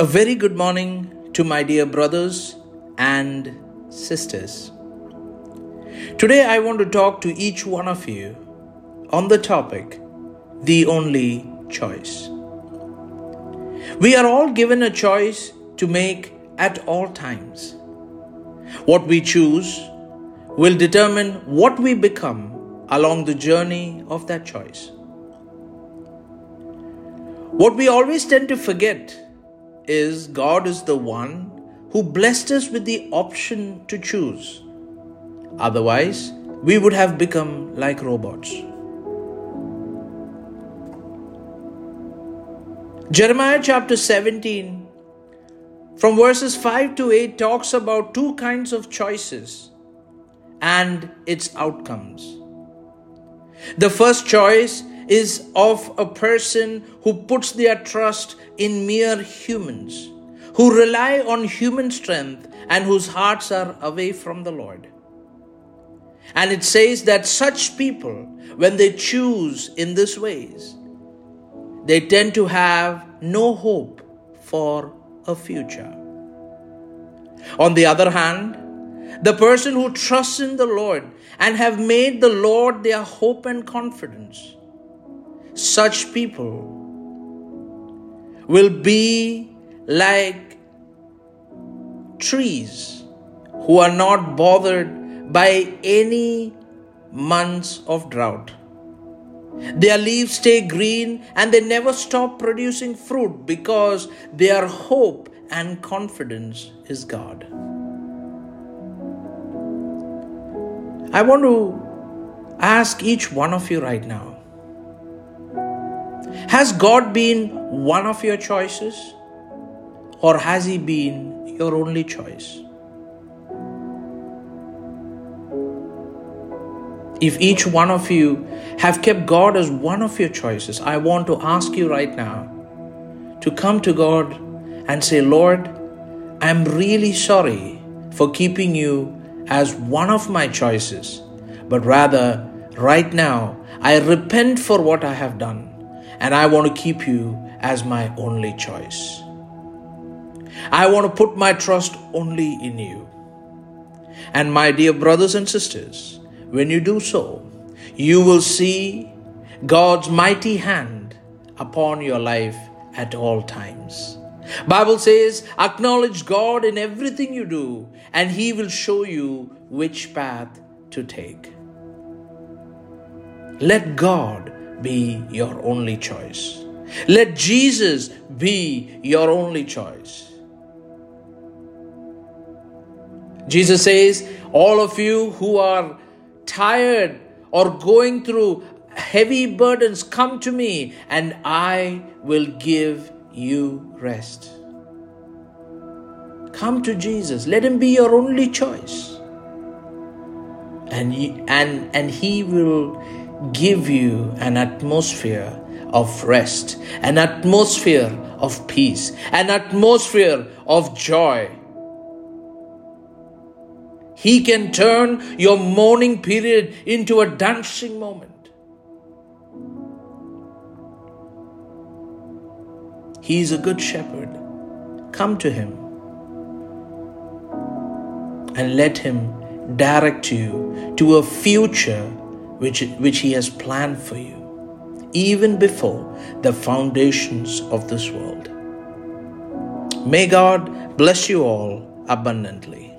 A very good morning to my dear brothers and sisters. Today, I want to talk to each one of you on the topic the only choice. We are all given a choice to make at all times. What we choose will determine what we become along the journey of that choice. What we always tend to forget is God is the one who blessed us with the option to choose. Otherwise, we would have become like robots. Jeremiah chapter 17, from verses 5 to 8, talks about two kinds of choices and its outcomes. The first choice is of a person who puts their trust in mere humans, who rely on human strength and whose hearts are away from the Lord. And it says that such people, when they choose in this ways, they tend to have no hope for a future. On the other hand, the person who trusts in the Lord and have made the Lord their hope and confidence such people will be like trees who are not bothered by any months of drought. Their leaves stay green and they never stop producing fruit because their hope and confidence is God. I want to ask each one of you right now has God been one of your choices? Or has He been your only choice? If each one of you have kept God as one of your choices, I want to ask you right now to come to God and say, Lord, I'm really sorry for keeping you as one of my choices, but rather, right now, I repent for what I have done and I want to keep you as my only choice. I want to put my trust only in you. And my dear brothers and sisters, when you do so, you will see God's mighty hand upon your life at all times. Bible says, acknowledge God in everything you do, and He will show you which path to take. Let God be your only choice. Let Jesus be your only choice. Jesus says, All of you who are tired or going through heavy burdens, come to me and I will give you rest. Come to Jesus. Let him be your only choice. And, and, and he will give you an atmosphere of rest, an atmosphere of peace, an atmosphere of joy. He can turn your mourning period into a dancing moment. He is a good shepherd. Come to him and let him direct you to a future which, which He has planned for you, even before the foundations of this world. May God bless you all abundantly.